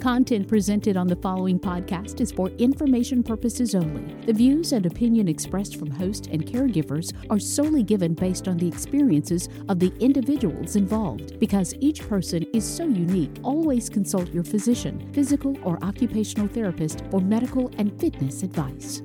Content presented on the following podcast is for information purposes only. The views and opinion expressed from host and caregivers are solely given based on the experiences of the individuals involved. Because each person is so unique, always consult your physician, physical or occupational therapist for medical and fitness advice.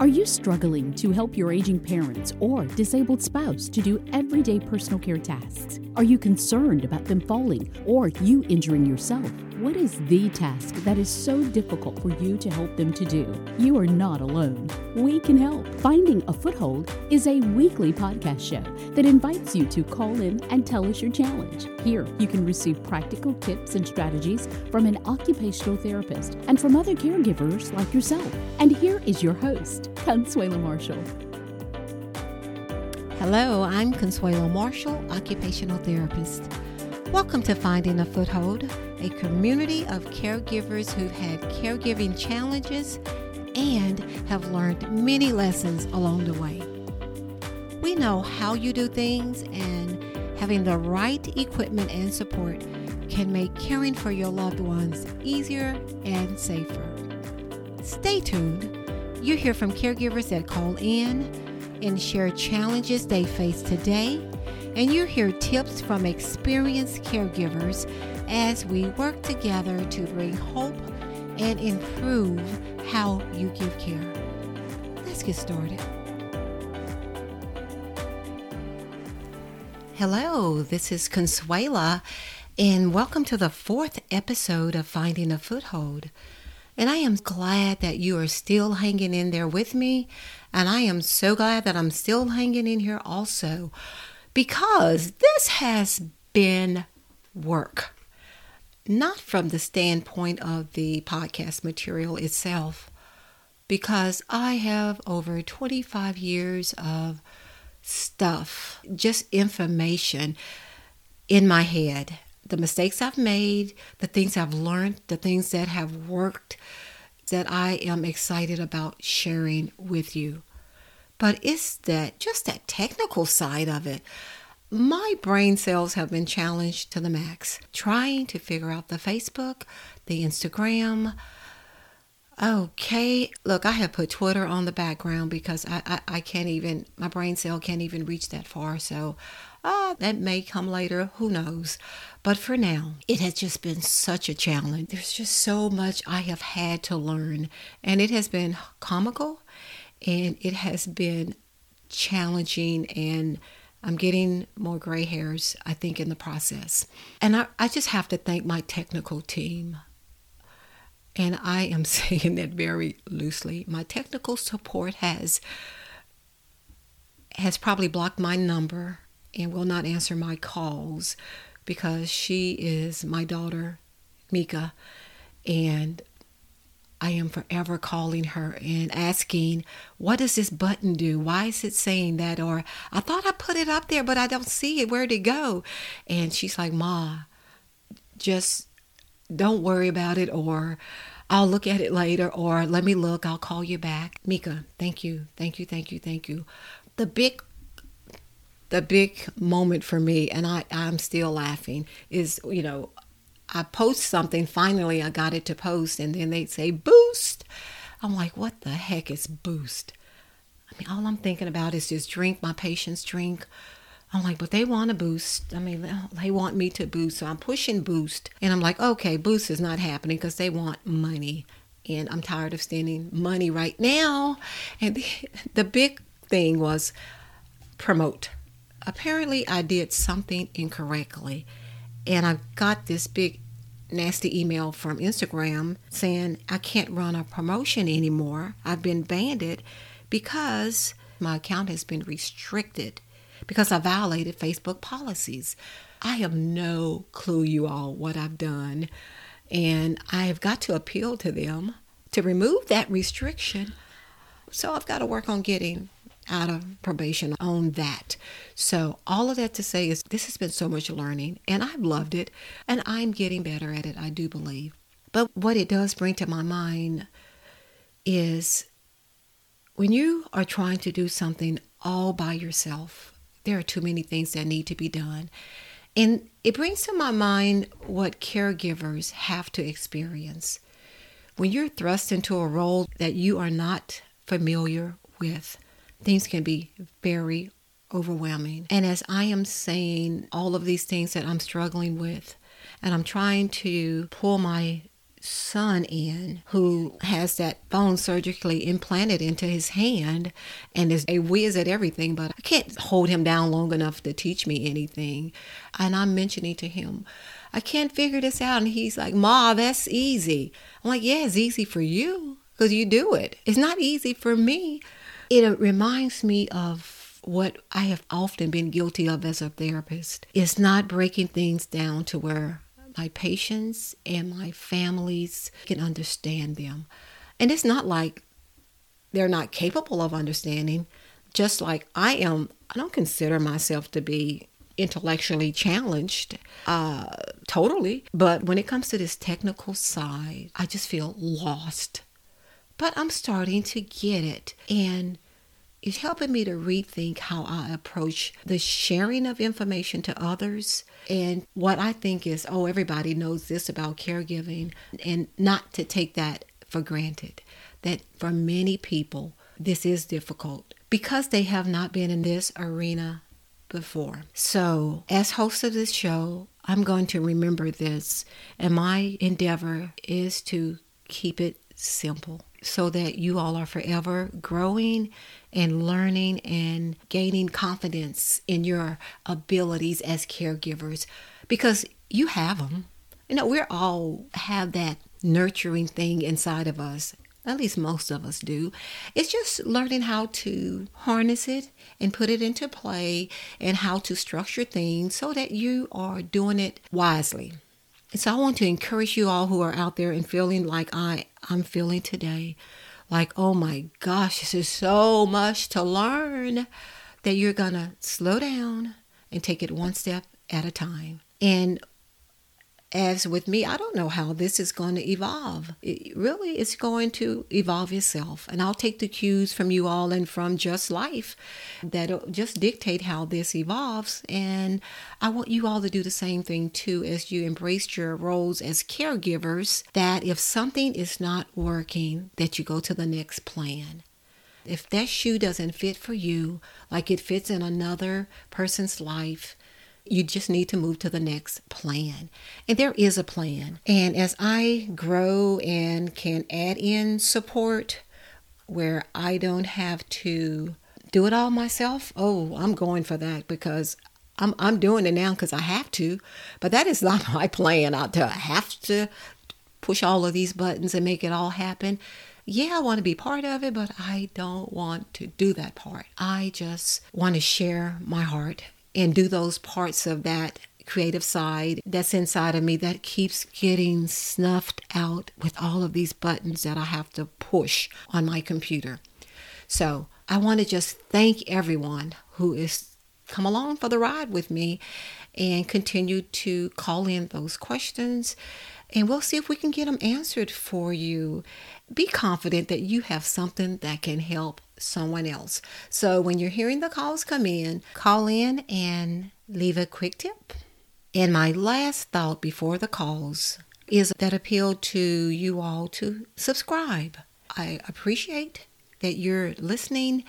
Are you struggling to help your aging parents or disabled spouse to do everyday personal care tasks? Are you concerned about them falling or you injuring yourself? What is the task that is so difficult for you to help them to do? You are not alone. We can help. Finding a Foothold is a weekly podcast show that invites you to call in and tell us your challenge. Here, you can receive practical tips and strategies from an occupational therapist and from other caregivers like yourself. And here is your host, Consuelo Marshall. Hello, I'm Consuelo Marshall, occupational therapist. Welcome to Finding a Foothold, a community of caregivers who've had caregiving challenges and have learned many lessons along the way. We know how you do things, and having the right equipment and support can make caring for your loved ones easier and safer. Stay tuned. You hear from caregivers that call in and share challenges they face today, and you hear tips from experienced caregivers as we work together to bring hope and improve how you give care. Let's get started. Hello, this is Consuelo, and welcome to the fourth episode of Finding a Foothold. And I am glad that you are still hanging in there with me. And I am so glad that I'm still hanging in here also because this has been work. Not from the standpoint of the podcast material itself, because I have over 25 years of stuff, just information in my head the mistakes I've made, the things I've learned, the things that have worked that I am excited about sharing with you. But it's that just that technical side of it. My brain cells have been challenged to the max, trying to figure out the Facebook, the Instagram. Okay, look, I have put Twitter on the background because I, I, I can't even, my brain cell can't even reach that far. So Ah, that may come later, who knows. But for now, it has just been such a challenge. There's just so much I have had to learn, and it has been comical and it has been challenging and I'm getting more gray hairs, I think, in the process. And I, I just have to thank my technical team. And I am saying that very loosely. My technical support has has probably blocked my number and will not answer my calls because she is my daughter, Mika, and I am forever calling her and asking, What does this button do? Why is it saying that? Or I thought I put it up there, but I don't see it. Where'd it go? And she's like, Ma, just don't worry about it, or I'll look at it later, or let me look, I'll call you back. Mika, thank you, thank you, thank you, thank you. The big the big moment for me, and I, I'm still laughing, is, you know, I post something, finally I got it to post, and then they say boost. I'm like, what the heck is boost? I mean, all I'm thinking about is just drink, my patients drink. I'm like, but they want a boost. I mean, they want me to boost. So I'm pushing boost. And I'm like, okay, boost is not happening because they want money. And I'm tired of spending money right now. And the, the big thing was promote apparently I did something incorrectly. And I got this big nasty email from Instagram saying I can't run a promotion anymore. I've been banned because my account has been restricted because I violated Facebook policies. I have no clue, you all, what I've done. And I have got to appeal to them to remove that restriction. So I've got to work on getting out of probation on that. So, all of that to say is this has been so much learning and I've loved it and I'm getting better at it, I do believe. But what it does bring to my mind is when you are trying to do something all by yourself, there are too many things that need to be done. And it brings to my mind what caregivers have to experience. When you're thrust into a role that you are not familiar with, things can be very overwhelming. And as I am saying all of these things that I'm struggling with, and I'm trying to pull my son in who has that bone surgically implanted into his hand and is a whiz at everything, but I can't hold him down long enough to teach me anything. And I'm mentioning to him, I can't figure this out. And he's like, Ma, that's easy. I'm like, Yeah, it's easy for you because you do it. It's not easy for me. It reminds me of what I have often been guilty of as a therapist. It's not breaking things down to where my patients and my families can understand them. And it's not like they're not capable of understanding, just like I am. I don't consider myself to be intellectually challenged uh, totally. But when it comes to this technical side, I just feel lost. But I'm starting to get it. And it's helping me to rethink how I approach the sharing of information to others and what I think is, oh, everybody knows this about caregiving, and not to take that for granted. That for many people, this is difficult because they have not been in this arena before. So, as host of this show, I'm going to remember this, and my endeavor is to keep it simple so that you all are forever growing and learning and gaining confidence in your abilities as caregivers because you have them. You know, we all have that nurturing thing inside of us. At least most of us do. It's just learning how to harness it and put it into play and how to structure things so that you are doing it wisely. And so I want to encourage you all who are out there and feeling like I, I'm feeling today like, oh my gosh, this is so much to learn that you're going to slow down and take it one step at a time. And as with me, I don't know how this is going to evolve. It really, it's going to evolve itself. And I'll take the cues from you all and from just life that'll just dictate how this evolves. And I want you all to do the same thing too as you embrace your roles as caregivers. That if something is not working, that you go to the next plan. If that shoe doesn't fit for you like it fits in another person's life, you just need to move to the next plan. And there is a plan. And as I grow and can add in support where I don't have to do it all myself, oh, I'm going for that because I'm I'm doing it now because I have to. But that is not my plan. I have to push all of these buttons and make it all happen. Yeah, I want to be part of it, but I don't want to do that part. I just want to share my heart and do those parts of that creative side that's inside of me that keeps getting snuffed out with all of these buttons that I have to push on my computer. So I want to just thank everyone who is come along for the ride with me and continue to call in those questions and we'll see if we can get them answered for you. Be confident that you have something that can help someone else. So when you're hearing the calls come in, call in and leave a quick tip. And my last thought before the calls is that appeal to you all to subscribe. I appreciate that you're listening,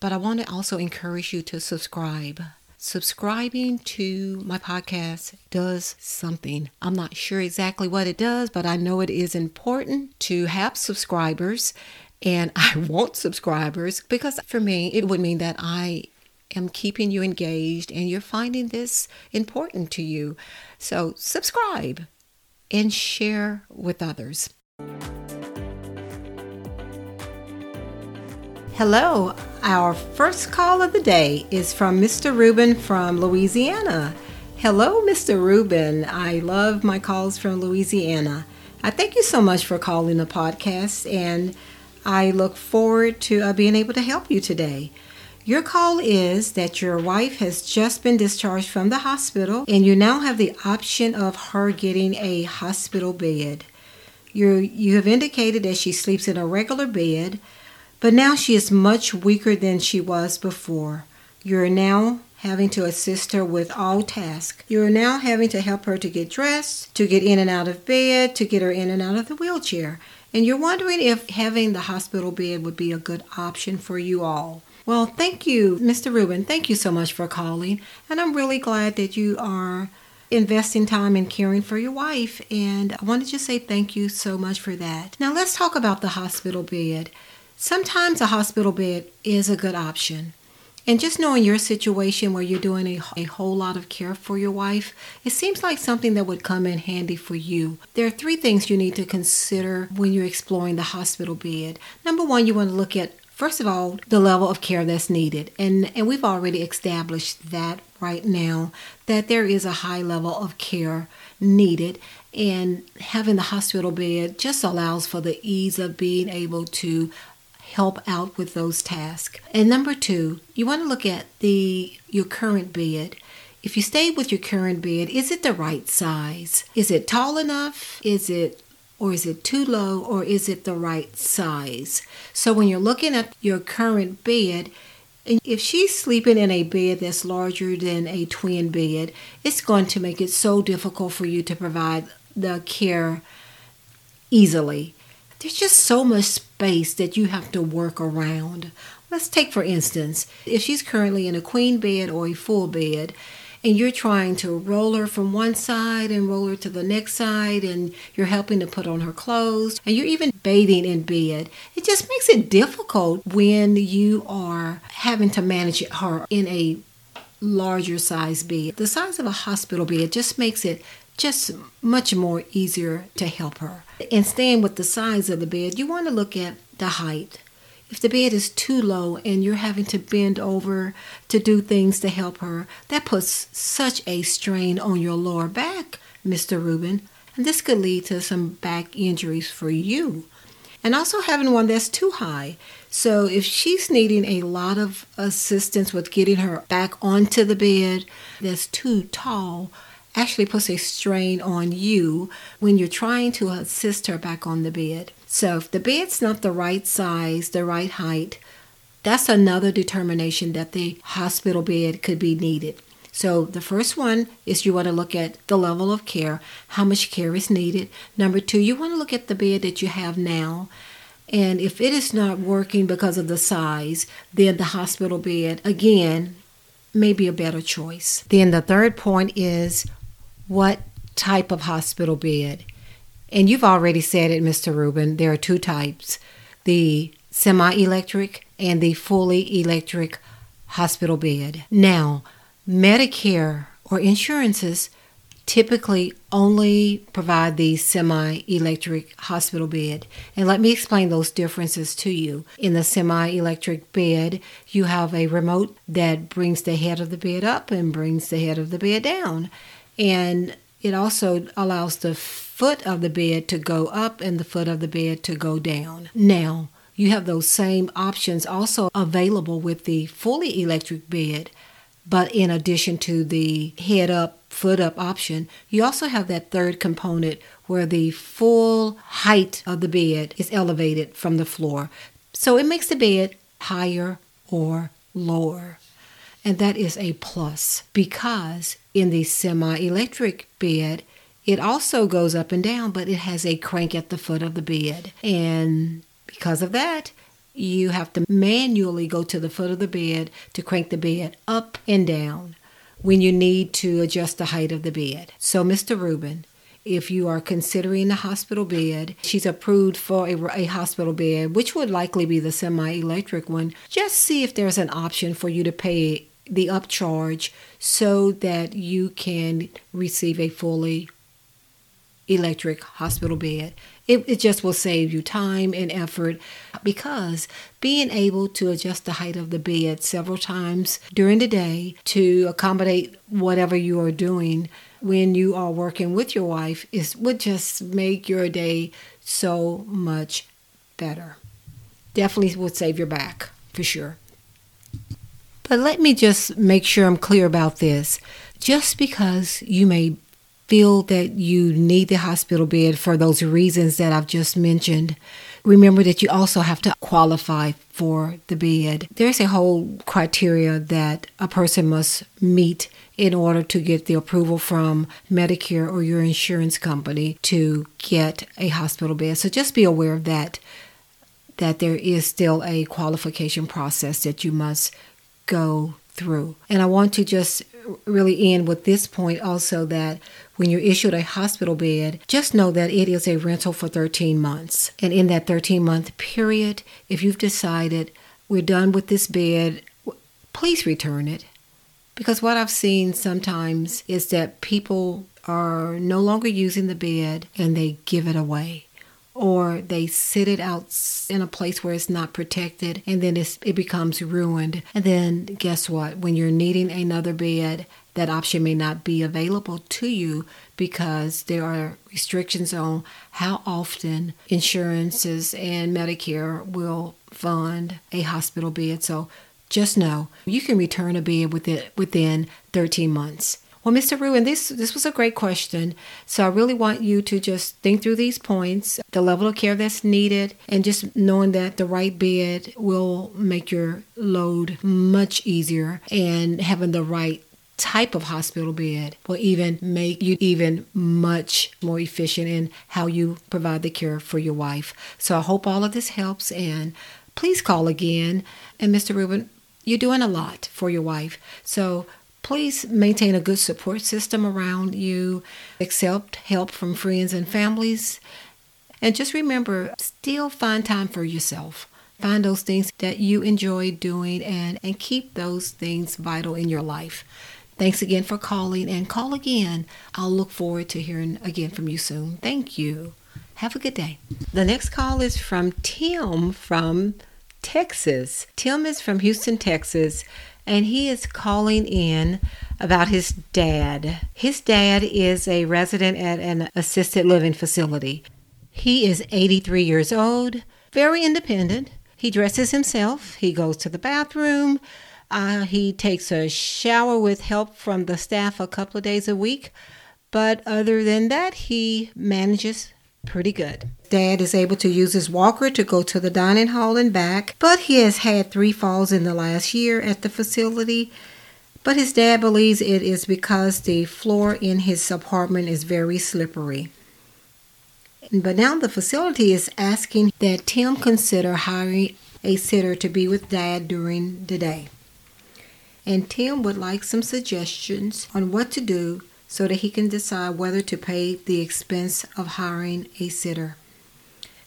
but I want to also encourage you to subscribe. Subscribing to my podcast does something. I'm not sure exactly what it does, but I know it is important to have subscribers and I want subscribers because for me, it would mean that I am keeping you engaged and you're finding this important to you. So, subscribe and share with others. Hello, our first call of the day is from Mr. Rubin from Louisiana. Hello, Mr. Rubin. I love my calls from Louisiana. I thank you so much for calling the podcast and I look forward to uh, being able to help you today. Your call is that your wife has just been discharged from the hospital and you now have the option of her getting a hospital bed. you you have indicated that she sleeps in a regular bed, but now she is much weaker than she was before. You're now having to assist her with all tasks. You're now having to help her to get dressed, to get in and out of bed, to get her in and out of the wheelchair. And you're wondering if having the hospital bed would be a good option for you all. Well, thank you, Mr. Rubin. Thank you so much for calling. And I'm really glad that you are investing time in caring for your wife. And I wanted to just say thank you so much for that. Now, let's talk about the hospital bed. Sometimes a hospital bed is a good option. And just knowing your situation where you're doing a, a whole lot of care for your wife, it seems like something that would come in handy for you. There are three things you need to consider when you're exploring the hospital bed. Number one, you want to look at First of all, the level of care that's needed. And, and we've already established that right now, that there is a high level of care needed. And having the hospital bed just allows for the ease of being able to help out with those tasks. And number two, you want to look at the your current bed. If you stay with your current bed, is it the right size? Is it tall enough? Is it or is it too low or is it the right size? So when you're looking at your current bed, if she's sleeping in a bed that's larger than a twin bed, it's going to make it so difficult for you to provide the care easily. There's just so much space that you have to work around. Let's take, for instance, if she's currently in a queen bed or a full bed, and you're trying to roll her from one side and roll her to the next side and you're helping to put on her clothes and you're even bathing in bed it just makes it difficult when you are having to manage her in a larger size bed the size of a hospital bed just makes it just much more easier to help her and staying with the size of the bed you want to look at the height if the bed is too low and you're having to bend over to do things to help her, that puts such a strain on your lower back, Mr. Rubin, and this could lead to some back injuries for you. And also having one that's too high. So if she's needing a lot of assistance with getting her back onto the bed that's too tall, actually puts a strain on you when you're trying to assist her back on the bed. So if the bed's not the right size, the right height, that's another determination that the hospital bed could be needed. So the first one is you want to look at the level of care, how much care is needed. Number two, you want to look at the bed that you have now. And if it is not working because of the size, then the hospital bed, again, may be a better choice. Then the third point is what type of hospital bed? And you've already said it, Mr. Rubin. There are two types the semi electric and the fully electric hospital bed. Now, Medicare or insurances typically only provide the semi electric hospital bed. And let me explain those differences to you. In the semi electric bed, you have a remote that brings the head of the bed up and brings the head of the bed down. And it also allows the foot of the bed to go up and the foot of the bed to go down. Now, you have those same options also available with the fully electric bed, but in addition to the head up, foot up option, you also have that third component where the full height of the bed is elevated from the floor. So it makes the bed higher or lower. And that is a plus because in the semi electric bed, it also goes up and down, but it has a crank at the foot of the bed. And because of that, you have to manually go to the foot of the bed to crank the bed up and down when you need to adjust the height of the bed. So, Mr. Rubin, if you are considering a hospital bed, she's approved for a, a hospital bed, which would likely be the semi electric one. Just see if there's an option for you to pay the upcharge so that you can receive a fully electric hospital bed. It, it just will save you time and effort because being able to adjust the height of the bed several times during the day to accommodate whatever you are doing when you are working with your wife is would just make your day so much better. Definitely would save your back for sure. But let me just make sure I'm clear about this. Just because you may feel that you need the hospital bed for those reasons that I've just mentioned, remember that you also have to qualify for the bed. There's a whole criteria that a person must meet in order to get the approval from Medicare or your insurance company to get a hospital bed. So just be aware of that that there is still a qualification process that you must go through. And I want to just really end with this point also that when you're issued a hospital bed, just know that it is a rental for 13 months. And in that 13 month period, if you've decided we're done with this bed, please return it. Because what I've seen sometimes is that people are no longer using the bed and they give it away or they sit it out in a place where it's not protected and then it becomes ruined. And then guess what? When you're needing another bed, that option may not be available to you because there are restrictions on how often insurances and Medicare will fund a hospital bed. So just know you can return a bed within within 13 months. Well, Mr. Rubin, this this was a great question. So I really want you to just think through these points, the level of care that's needed, and just knowing that the right bed will make your load much easier and having the right type of hospital bed will even make you even much more efficient in how you provide the care for your wife. So I hope all of this helps and please call again. And Mr. Rubin, you're doing a lot for your wife. So please maintain a good support system around you, accept help from friends and families. And just remember, still find time for yourself. Find those things that you enjoy doing and, and keep those things vital in your life. Thanks again for calling and call again. I'll look forward to hearing again from you soon. Thank you. Have a good day. The next call is from Tim from Texas. Tim is from Houston, Texas, and he is calling in about his dad. His dad is a resident at an assisted living facility. He is 83 years old, very independent. He dresses himself, he goes to the bathroom, uh, he takes a shower with help from the staff a couple of days a week. But other than that, he manages pretty good. Dad is able to use his walker to go to the dining hall and back, but he has had three falls in the last year at the facility. But his dad believes it is because the floor in his apartment is very slippery. But now the facility is asking that Tim consider hiring a sitter to be with Dad during the day and Tim would like some suggestions on what to do so that he can decide whether to pay the expense of hiring a sitter.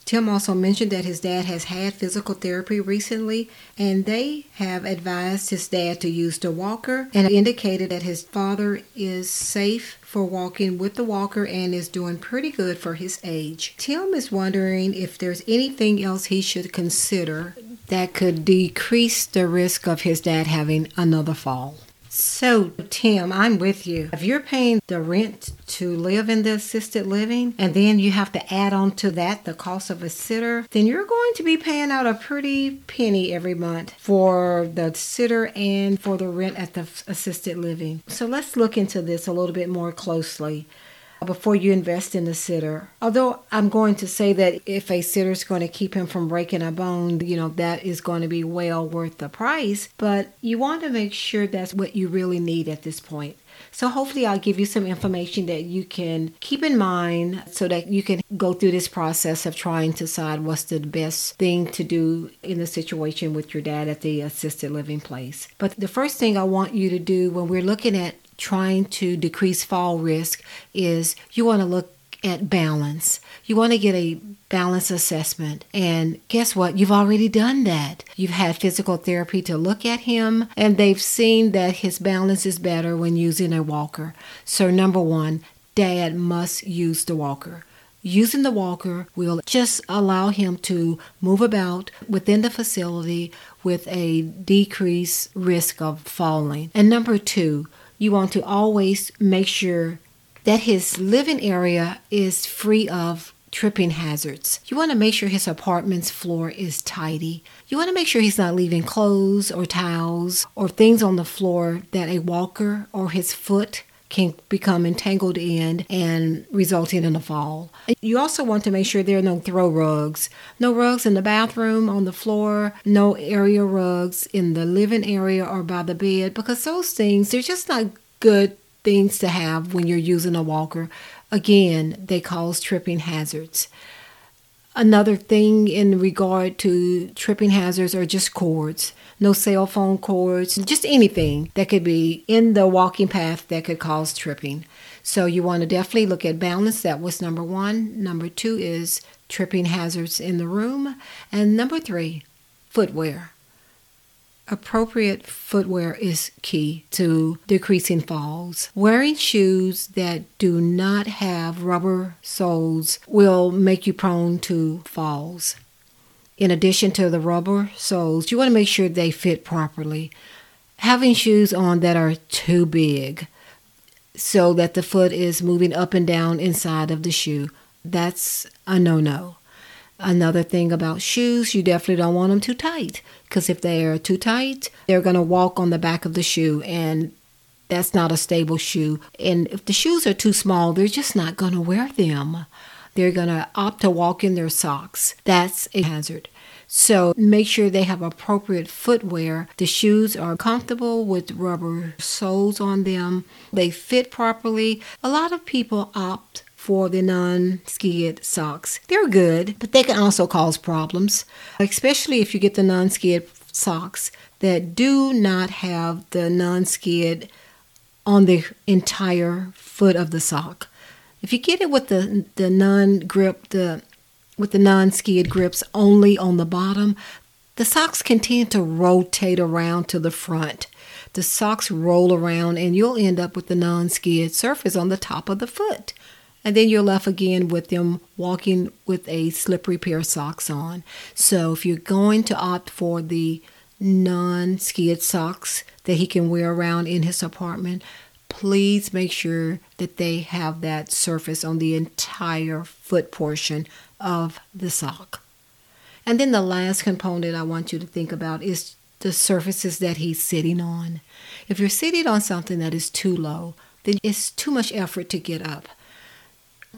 Tim also mentioned that his dad has had physical therapy recently, and they have advised his dad to use the walker and indicated that his father is safe for walking with the walker and is doing pretty good for his age. Tim is wondering if there's anything else he should consider that could decrease the risk of his dad having another fall. So, Tim, I'm with you. If you're paying the rent to live in the assisted living and then you have to add on to that the cost of a sitter, then you're going to be paying out a pretty penny every month for the sitter and for the rent at the assisted living. So, let's look into this a little bit more closely before you invest in the sitter. Although I'm going to say that if a sitter is going to keep him from breaking a bone, you know, that is going to be well worth the price, but you want to make sure that's what you really need at this point. So, hopefully, I'll give you some information that you can keep in mind so that you can go through this process of trying to decide what's the best thing to do in the situation with your dad at the assisted living place. But the first thing I want you to do when we're looking at trying to decrease fall risk is you want to look at balance. You want to get a balance assessment. And guess what? You've already done that. You've had physical therapy to look at him, and they've seen that his balance is better when using a walker. So, number one, dad must use the walker. Using the walker will just allow him to move about within the facility with a decreased risk of falling. And number two, you want to always make sure that his living area is free of tripping hazards. You want to make sure his apartment's floor is tidy. You want to make sure he's not leaving clothes or towels or things on the floor that a walker or his foot can become entangled in and resulting in a fall. You also want to make sure there are no throw rugs. No rugs in the bathroom, on the floor, no area rugs in the living area or by the bed because those things, they're just not good things to have when you're using a walker. Again, they cause tripping hazards. Another thing in regard to tripping hazards are just cords. No cell phone cords, just anything that could be in the walking path that could cause tripping. So you want to definitely look at balance. That was number one. Number two is tripping hazards in the room. And number three, footwear. Appropriate footwear is key to decreasing falls. Wearing shoes that do not have rubber soles will make you prone to falls. In addition to the rubber soles, you want to make sure they fit properly. Having shoes on that are too big so that the foot is moving up and down inside of the shoe, that's a no no. Another thing about shoes, you definitely don't want them too tight because if they are too tight, they're going to walk on the back of the shoe and that's not a stable shoe. And if the shoes are too small, they're just not going to wear them. They're going to opt to walk in their socks. That's a hazard. So make sure they have appropriate footwear. The shoes are comfortable with rubber soles on them. They fit properly. A lot of people opt for the non skid socks. They're good, but they can also cause problems, especially if you get the non skid socks that do not have the non skid on the entire foot of the sock. If you get it with the the non grip, the with the non skid grips only on the bottom, the socks can tend to rotate around to the front. The socks roll around and you'll end up with the non skid surface on the top of the foot and then you're left again with them walking with a slippery pair of socks on. So if you're going to opt for the non skid socks that he can wear around in his apartment, please make sure that they have that surface on the entire foot portion of the sock. And then the last component I want you to think about is the surfaces that he's sitting on. If you're sitting on something that is too low, then it's too much effort to get up.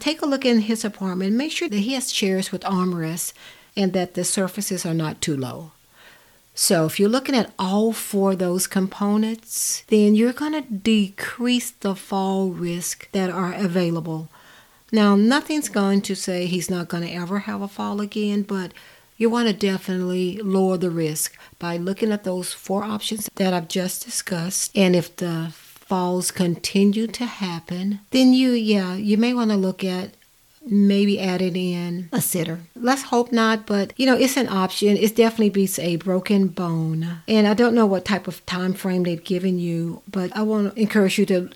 Take a look in his apartment. Make sure that he has chairs with armrests and that the surfaces are not too low. So, if you're looking at all four of those components, then you're going to decrease the fall risk that are available. Now, nothing's going to say he's not going to ever have a fall again, but you want to definitely lower the risk by looking at those four options that I've just discussed. And if the falls continue to happen, then you, yeah, you may want to look at maybe adding in a sitter. Let's hope not, but you know, it's an option. It definitely beats a broken bone. And I don't know what type of time frame they've given you, but I want to encourage you to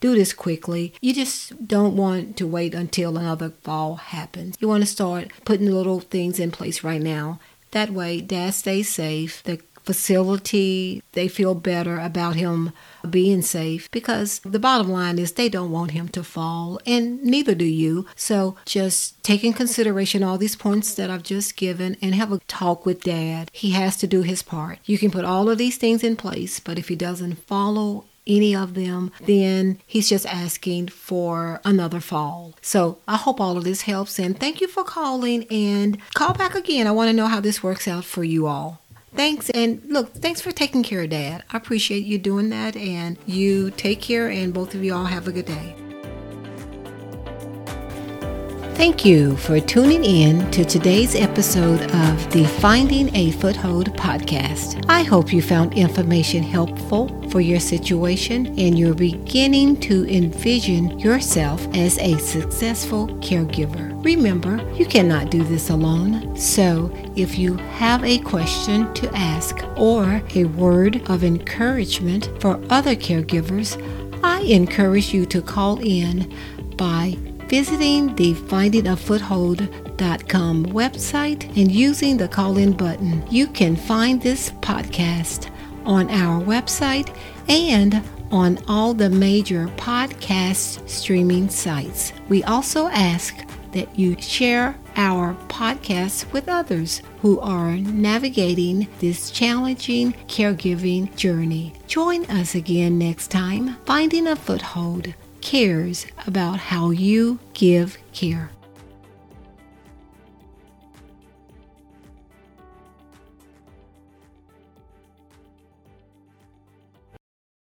do this quickly. You just don't want to wait until another fall happens. You want to start putting little things in place right now. That way, dad stays safe. The facility, they feel better about him being safe because the bottom line is they don't want him to fall and neither do you. So just take in consideration all these points that I've just given and have a talk with dad. He has to do his part. You can put all of these things in place, but if he doesn't follow any of them, then he's just asking for another fall. So I hope all of this helps and thank you for calling and call back again. I want to know how this works out for you all. Thanks. And look, thanks for taking care of dad. I appreciate you doing that. And you take care, and both of you all have a good day. Thank you for tuning in to today's episode of the Finding a Foothold podcast. I hope you found information helpful for your situation and you're beginning to envision yourself as a successful caregiver. Remember, you cannot do this alone. So, if you have a question to ask or a word of encouragement for other caregivers, I encourage you to call in by visiting the findingafoothold.com website and using the call in button. You can find this podcast on our website and on all the major podcast streaming sites. We also ask that you share our podcast with others. who are navigating this challenging caregiving journey. Join us again next time. Finding a Foothold cares about how you give care.